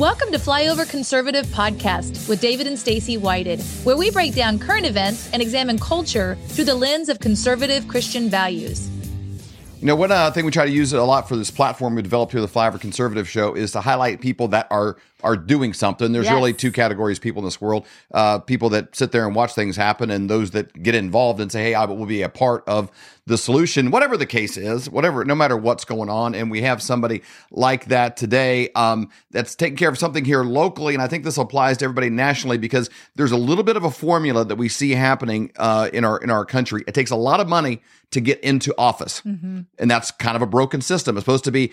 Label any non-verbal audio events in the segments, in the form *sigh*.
Welcome to Flyover Conservative Podcast with David and Stacy Whited, where we break down current events and examine culture through the lens of conservative Christian values. You know, one uh, thing we try to use a lot for this platform we developed here, the Flyover Conservative Show, is to highlight people that are are doing something. There's Yes. really two categories of people in this world: uh, people that sit there and watch things happen, and those that get involved and say, "Hey, I will be a part of the solution," whatever the case is, whatever, no matter what's going on. And we have somebody like that today um, that's taking care of something here locally, and I think this applies to everybody nationally because there's a little bit of a formula that we see happening uh, in our in our country. It takes a lot of money to get into office, and that's kind of a broken system. It's supposed to be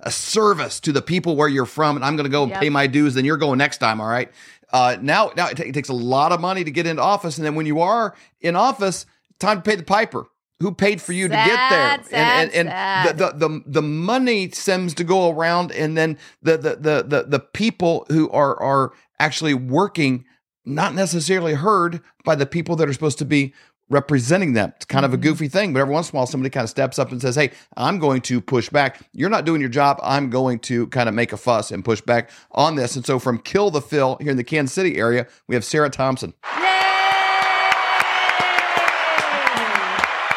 a service to the people where you're from, and I'm going to go and Yep. pay my dues. Then you're going next time, all right? Uh, now, now it, ta- it takes a lot of money to get into office, and then when you are in office, time to pay the piper. Who paid for you to get there? Sad, sad, and and, sad. and the, the the the money seems to go around, and then the the the the, the people who are are actually working not necessarily heard by the people that are supposed to be representing them. It's kind of a mm-hmm. goofy thing, but every once in a while somebody kind of steps up and says, Hey, I'm going to push back. You're not doing your job. I'm going to kind of make a fuss and push back on this. And so from Kill the Fill here in the Kansas City area, we have Sarah Thompson.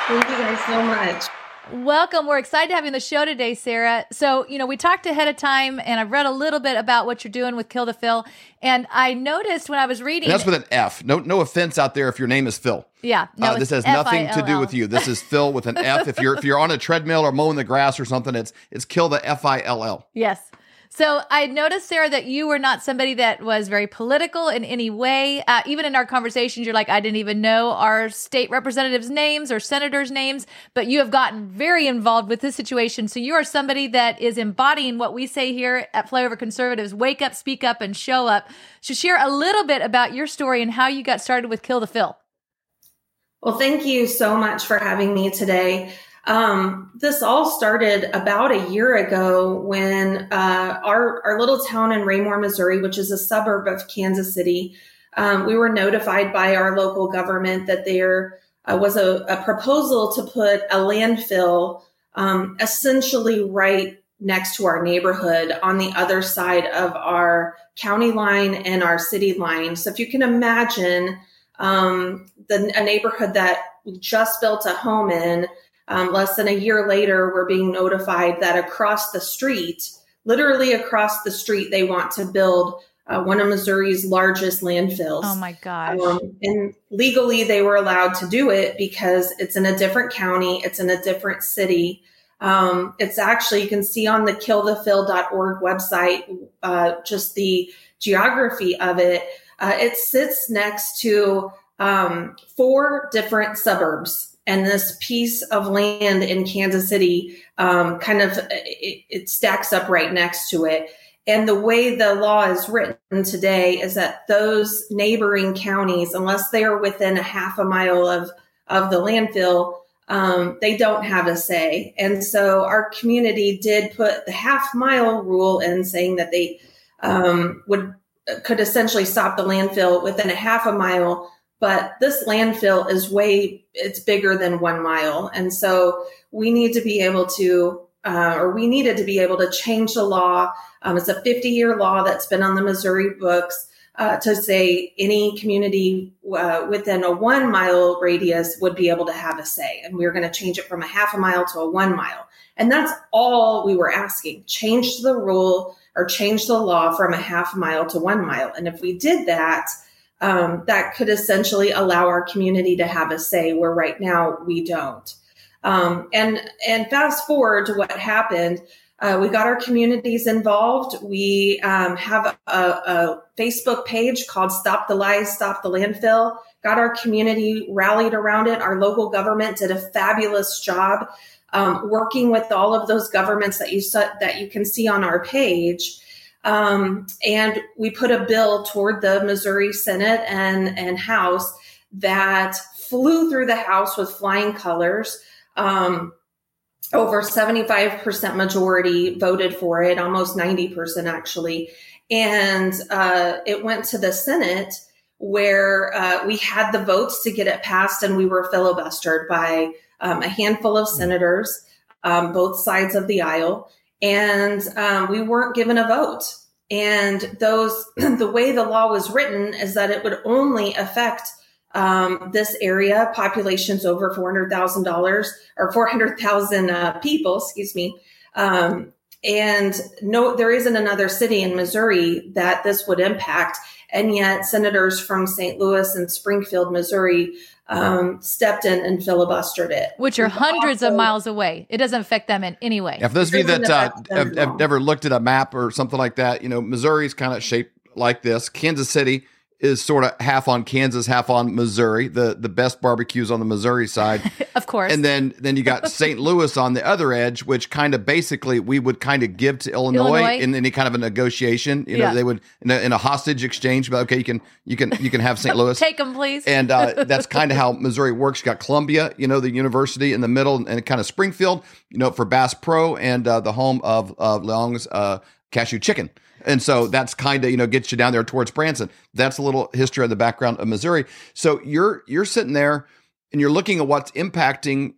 Thank you guys so much. Welcome. We're excited to have you on the show today, Sarah. So, you know, we talked ahead of time and I've read a little bit about what you're doing with Kill the Fill. And I noticed when I was reading And that's with an F. No, no offense out there if your name is Phil. Yeah, no, uh, this has nothing to do with you. This is Fill with an F. If you're if you're on a treadmill or mowing the grass or something, it's it's kill the F I L L. Yes. So I noticed, Sarah, that you were not somebody that was very political in any way. Uh, even in our conversations, you're like, I didn't even know our state representatives' names or senators' names, but you have gotten very involved with this situation. So you are somebody that is embodying what we say here at Flyover Conservatives wake up, speak up, and show up. So share a little bit about your story and how you got started with Kill the Fill. Well, thank you so much for having me today. Um, this all started about a year ago when uh, our our little town in Raymore, Missouri, which is a suburb of Kansas City, um, we were notified by our local government that there uh, was a, a proposal to put a landfill um, essentially right next to our neighborhood on the other side of our county line and our city line. So if you can imagine um, the, a neighborhood that we just built a home in, um, less than a year later, we're being notified that across the street, literally across the street, they want to build uh, one of Missouri's largest landfills. Oh my gosh. Um, and legally, they were allowed to do it because it's in a different county, it's in a different city. Um, it's actually, you can see on the killthefill.org website uh, just the geography of it. Uh, it sits next to um, four different suburbs. And this piece of land in Kansas City um, kind of it, it stacks up right next to it. And the way the law is written today is that those neighboring counties, unless they are within a half a mile of, of the landfill, um, they don't have a say. And so our community did put the half mile rule in saying that they um, would could essentially stop the landfill within a half a mile. But this landfill is way it's bigger than one mile, and so we need to be able to, uh, or we needed to be able to change the law. Um, it's a 50 year law that's been on the Missouri books uh, to say any community uh, within a one mile radius would be able to have a say. And we're going to change it from a half a mile to a one mile. And that's all we were asking change the rule or change the law from a half mile to one mile. And if we did that, um, that could essentially allow our community to have a say where right now we don't. Um, and and fast forward to what happened. Uh, we got our communities involved. We um, have a, a Facebook page called Stop the Lies, Stop the Landfill. Got our community rallied around it. Our local government did a fabulous job um, working with all of those governments that you that you can see on our page. Um, and we put a bill toward the Missouri Senate and, and House that flew through the House with flying colors. Um, over 75% majority voted for it, almost 90% actually. And uh, it went to the Senate where uh, we had the votes to get it passed, and we were filibustered by um, a handful of senators, um, both sides of the aisle, and um, we weren't given a vote. And those, *clears throat* the way the law was written is that it would only affect um, this area, populations over $400,000 or 400,000 uh, people, excuse me. Um, and no, there isn't another city in Missouri that this would impact. And yet, senators from St. Louis and Springfield, Missouri, um, stepped in and filibustered it, which are hundreds also, of miles away. It doesn't affect them in any way. Yeah, for those of you that uh, have, have never looked at a map or something like that, you know, Missouri's kind of shaped like this. Kansas City is sort of half on Kansas, half on Missouri. The the best barbecues on the Missouri side, *laughs* of course. And then then you got *laughs* St. Louis on the other edge, which kind of basically we would kind of give to Illinois, Illinois. in any kind of a negotiation. You know, yeah. they would in a, in a, hostage exchange. But okay, you can you can you can have St. Louis, *laughs* take them, please. And uh, that's kind of how Missouri works. You got Columbia, you know, the university in the middle, and kind of Springfield, you know, for Bass Pro and uh, the home of uh, Leong's uh, cashew chicken. And so that's kind of, you know, gets you down there towards Branson. That's a little history of the background of Missouri. So you're you're sitting there and you're looking at what's impacting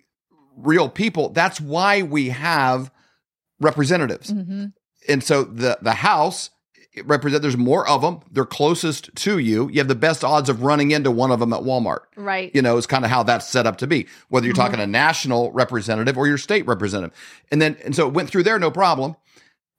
real people. That's why we have representatives. Mm-hmm. And so the the House represent there's more of them they're closest to you you have the best odds of running into one of them at walmart right you know is kind of how that's set up to be whether you're mm-hmm. talking a national representative or your state representative and then and so it went through there no problem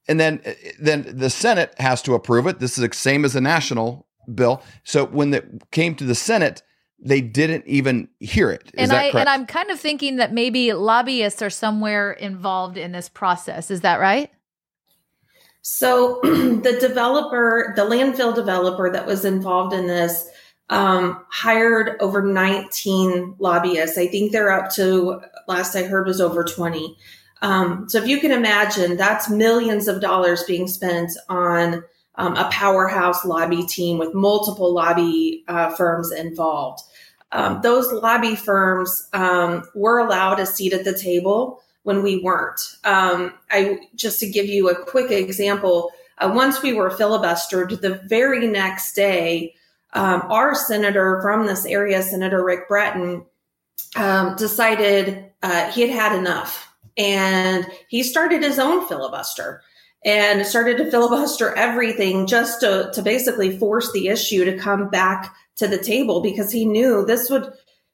and then then the Senate has to approve it. This is the same as a national bill. So when it came to the Senate, they didn't even hear it. Is and I correct? and I'm kind of thinking that maybe lobbyists are somewhere involved in this process. Is that right? So *clears throat* the developer, the landfill developer that was involved in this, um, hired over 19 lobbyists. I think they're up to last I heard was over 20. Um, so if you can imagine, that's millions of dollars being spent on um, a powerhouse lobby team with multiple lobby uh, firms involved. Um, those lobby firms um, were allowed a seat at the table when we weren't. Um, I just to give you a quick example. Uh, once we were filibustered, the very next day, um, our senator from this area, Senator Rick Brattin, decided uh, he had had enough and he started his own filibuster and started to filibuster everything just to, to basically force the issue to come back to the table because he knew this would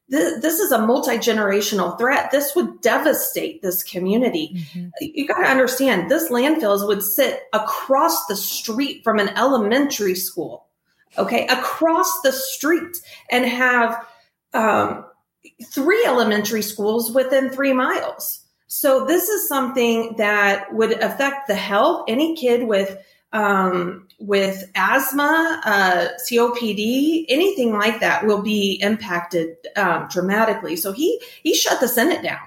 this, this is a multi-generational threat. This would devastate this community. Mm-hmm. you got to understand this landfills would sit across the street from an elementary school okay? Across the street and have um, three elementary schools within three miles so this is something that would affect the health. Any kid with um, with asthma, uh, COPD, anything like that will be impacted um, dramatically. So he he shut the Senate down,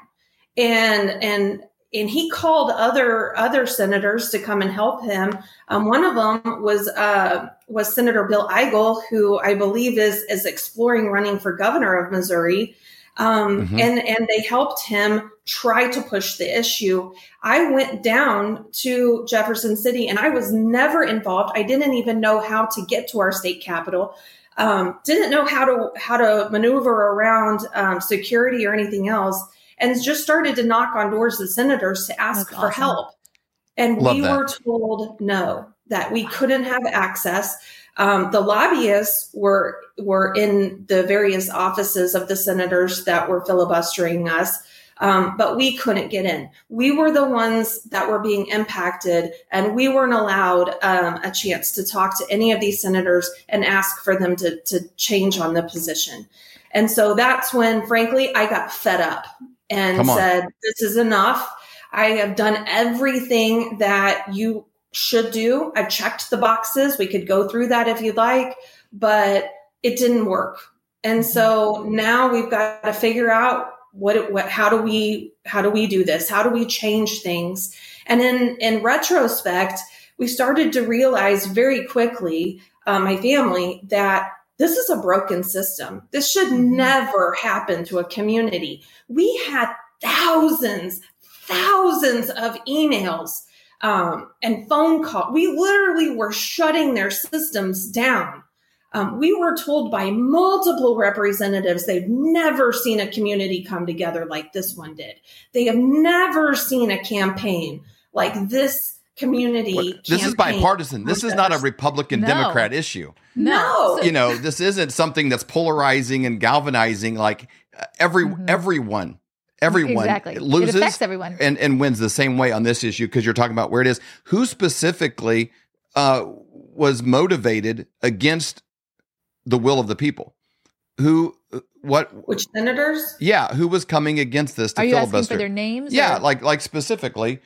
and and and he called other other senators to come and help him. Um, one of them was uh, was Senator Bill Eigel, who I believe is is exploring running for governor of Missouri. Um, mm-hmm. and and they helped him try to push the issue. I went down to Jefferson City and I was never involved. I didn't even know how to get to our state capital. Um, didn't know how to how to maneuver around um, security or anything else, and just started to knock on doors of senators to ask That's for awesome. help. And Love we that. were told no, that we couldn't have access. Um, the lobbyists were were in the various offices of the senators that were filibustering us, um, but we couldn't get in. We were the ones that were being impacted, and we weren't allowed um, a chance to talk to any of these senators and ask for them to to change on the position. And so that's when, frankly, I got fed up and said, "This is enough." I have done everything that you should do. I checked the boxes. We could go through that if you'd like, but it didn't work. And so now we've got to figure out what, what how do we how do we do this? How do we change things? And in in retrospect, we started to realize very quickly, uh, my family, that this is a broken system. This should mm-hmm. never happen to a community. We had thousands, thousands of emails um, and phone call. We literally were shutting their systems down. Um, we were told by multiple representatives they've never seen a community come together like this one did. They have never seen a campaign like this community. This is bipartisan. This is not a. Republican No. Democrat issue. No. You know, this isn't something that's polarizing and galvanizing. Like uh, every Mhm. everyone, everyone Exactly. loses It affects everyone. and and wins the same way on this issue because you're talking about where it is. Who specifically uh, was motivated against the will of the people? Who? uh, What? Which senators? Yeah, who was coming against this to Are you asking filibuster? for their names? Yeah, or- like like specifically,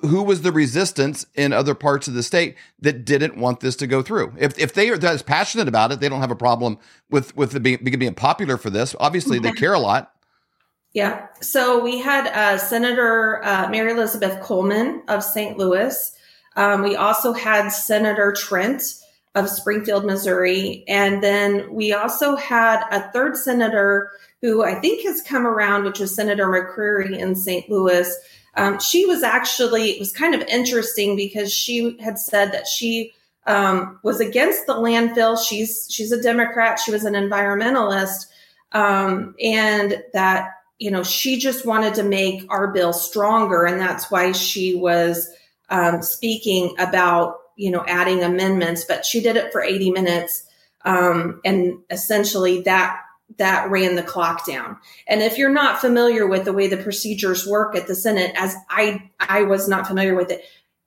who was the resistance in other parts of the state that didn't want this to go through? If if they are as passionate about it, they don't have a problem with with the being, being popular for this. Obviously, they care a lot. Yeah. So we had uh, Senator uh, Mary Elizabeth Coleman of St. Louis. Um, we also had Senator Trent of Springfield, Missouri. And then we also had a third senator who I think has come around, which was Senator McCreery in St. Louis. Um, she was actually, it was kind of interesting because she had said that she um, was against the landfill. She's she's a Democrat. She was an environmentalist, um, and that you know she just wanted to make our bill stronger, and that's why she was um, speaking about you know adding amendments. But she did it for eighty minutes, um, and essentially that that ran the clock down. And if you're not familiar with the way the procedures work at the Senate, as I I was not familiar with it,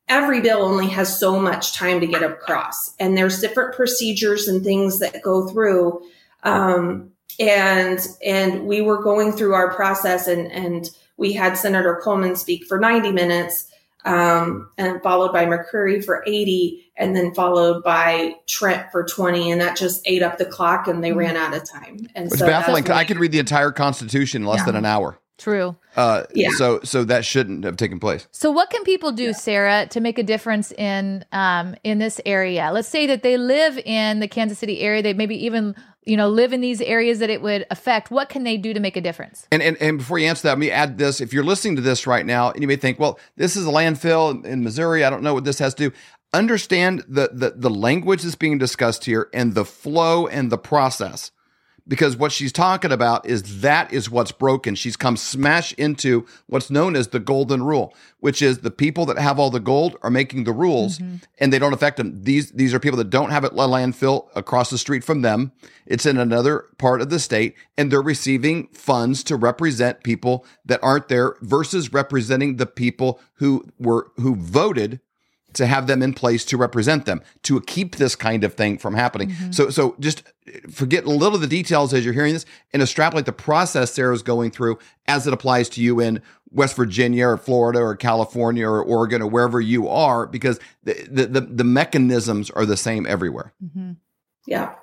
every bill only has so much time to get across, and there's different procedures and things that go through. Um, and and we were going through our process, and and we had Senator Coleman speak for 90 minutes, um, and followed by McCreery for 80, and then followed by Trent for 20, and that just ate up the clock, and they Mhm. ran out of time. And It's so baffling. I could read the entire Constitution in less Yeah. than an hour. True. Uh, Yeah. So so that shouldn't have taken place. So, what can people do, Sarah, to make a difference in um, in this area? Let's say that they live in the Kansas City area. They maybe even you know live in these areas that it would affect. What can they do to make a difference? And, and and before you answer that, let me add this. If you're listening to this right now, and you may think, well, this is a landfill in, Missouri. I don't know what this has to do. Understand the, the the language that's being discussed here and the flow and the process. Because what she's talking about is that is what's broken. She's come smash into what's known as the golden rule, which is the people that have all the gold are making the rules mm-hmm. and they don't affect them. These these are people that don't have a landfill across the street from them. It's in another part of the state, and they're receiving funds to represent people that aren't there versus representing the people who were who voted to have them in place to represent them to keep this kind of thing from happening. So so just forget a little of the details as you're hearing this and extrapolate the process Sarah's going through as it applies to you in West Virginia or Florida or California or Oregon or wherever you are because the the the, the mechanisms are the same everywhere. Mm-hmm. Yeah.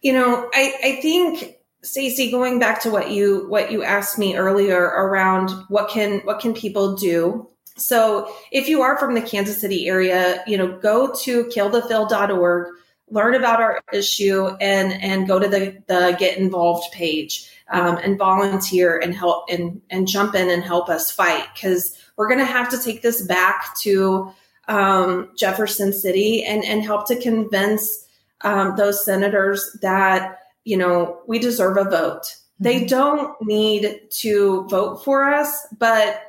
You know, I, I think Stacy, going back to what you what you asked me earlier around what can what can people do. So if you are from the Kansas City area, you know, go to killthefill.org, learn about our issue and and go to the, the get involved page um, and volunteer and help and and jump in and help us fight because we're going to have to take this back to um, Jefferson City and and help to convince um, those senators that you know we deserve a vote. They Mhm. don't need to vote for us, but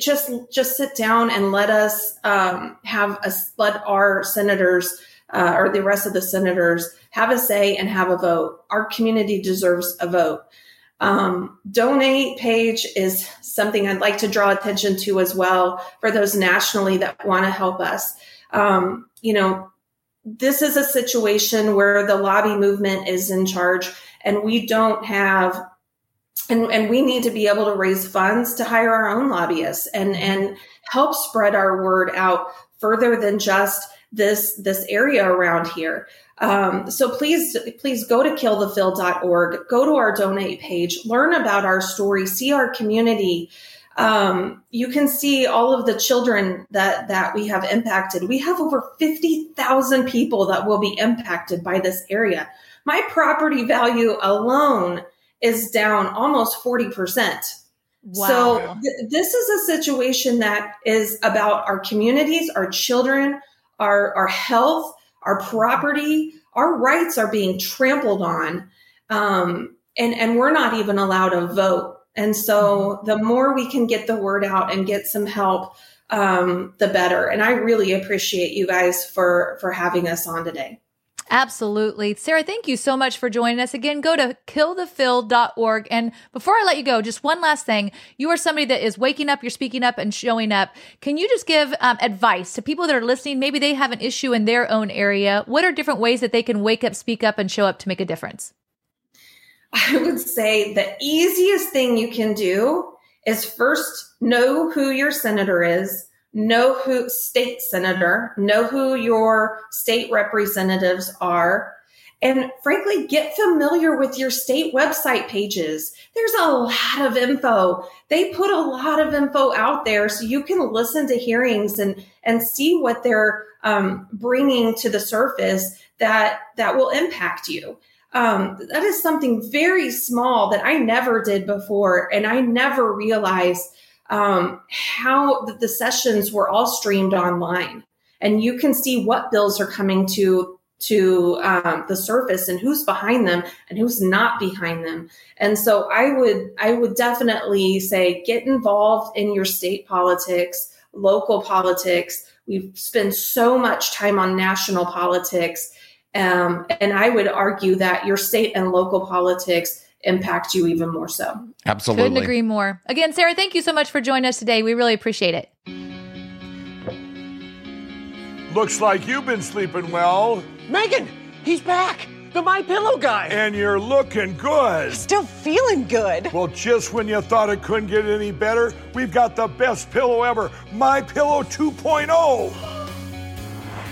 just just sit down and let us um, have a let our senators uh, or the rest of the senators have a say and have a vote. Our community deserves a vote. Um, donate page is something I'd like to draw attention to as well for those nationally that want to help us. Um, you know, this is a situation where the lobby movement is in charge and we don't have and, and we need to be able to raise funds to hire our own lobbyists and and help spread our word out further than just this this area around here. Um, so please please go to killthefill.org go to our donate page learn about our story see our community. Um, you can see all of the children that that we have impacted. We have over 50000 people that will be impacted by this area. My property value alone is down almost 40%. Wow. So th- this is a situation that is about our communities, our children, our, our health, our property, our rights are being trampled on. Um, and, and we're not even allowed to vote. And so the more we can get the word out and get some help, um, the better. And I really appreciate you guys for for having us on today. Absolutely. Sarah, thank you so much for joining us again. Go to killthefill.org. And before I let you go, just one last thing. You are somebody that is waking up, you're speaking up and showing up. Can you just give um, advice to people that are listening? Maybe they have an issue in their own area. What are different ways that they can wake up, speak up, and show up to make a difference? *laughs* I would say the easiest thing you can do is first know who your senator is know who state senator, know who your state representatives are, and frankly, get familiar with your state website pages. There's a lot of info. They put a lot of info out there so you can listen to hearings and, and see what they're um, bringing to the surface that, that will impact you. Um, that is something very small that I never did before. And I never realized um, how the, the sessions were all streamed online. And you can see what bills are coming to to um, the surface and who's behind them and who's not behind them. And so i would i would definitely say get involved in your state politics local politics. We spend so much time on national politics. Um, and i would argue that your state and local politics impact you even more so. Absolutely. Couldn't agree more. Again, Sarah, thank you so much for joining us today. We really appreciate it. Looks like you've been sleeping well. Megan, he's back. The My Pillow guy. And you're looking good. Still feeling good. Well, just when you thought it couldn't get any better, we've got the best pillow ever, My Pillow 2.0.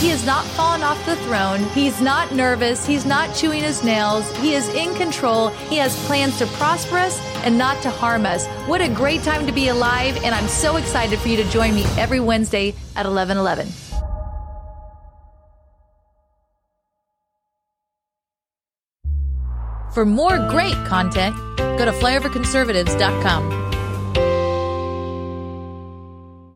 He has not fallen off the throne. He's not nervous. He's not chewing his nails. He is in control. He has plans to prosper us and not to harm us. What a great time to be alive. And I'm so excited for you to join me every Wednesday at 11 11. For more great content, go to flyoverconservatives.com.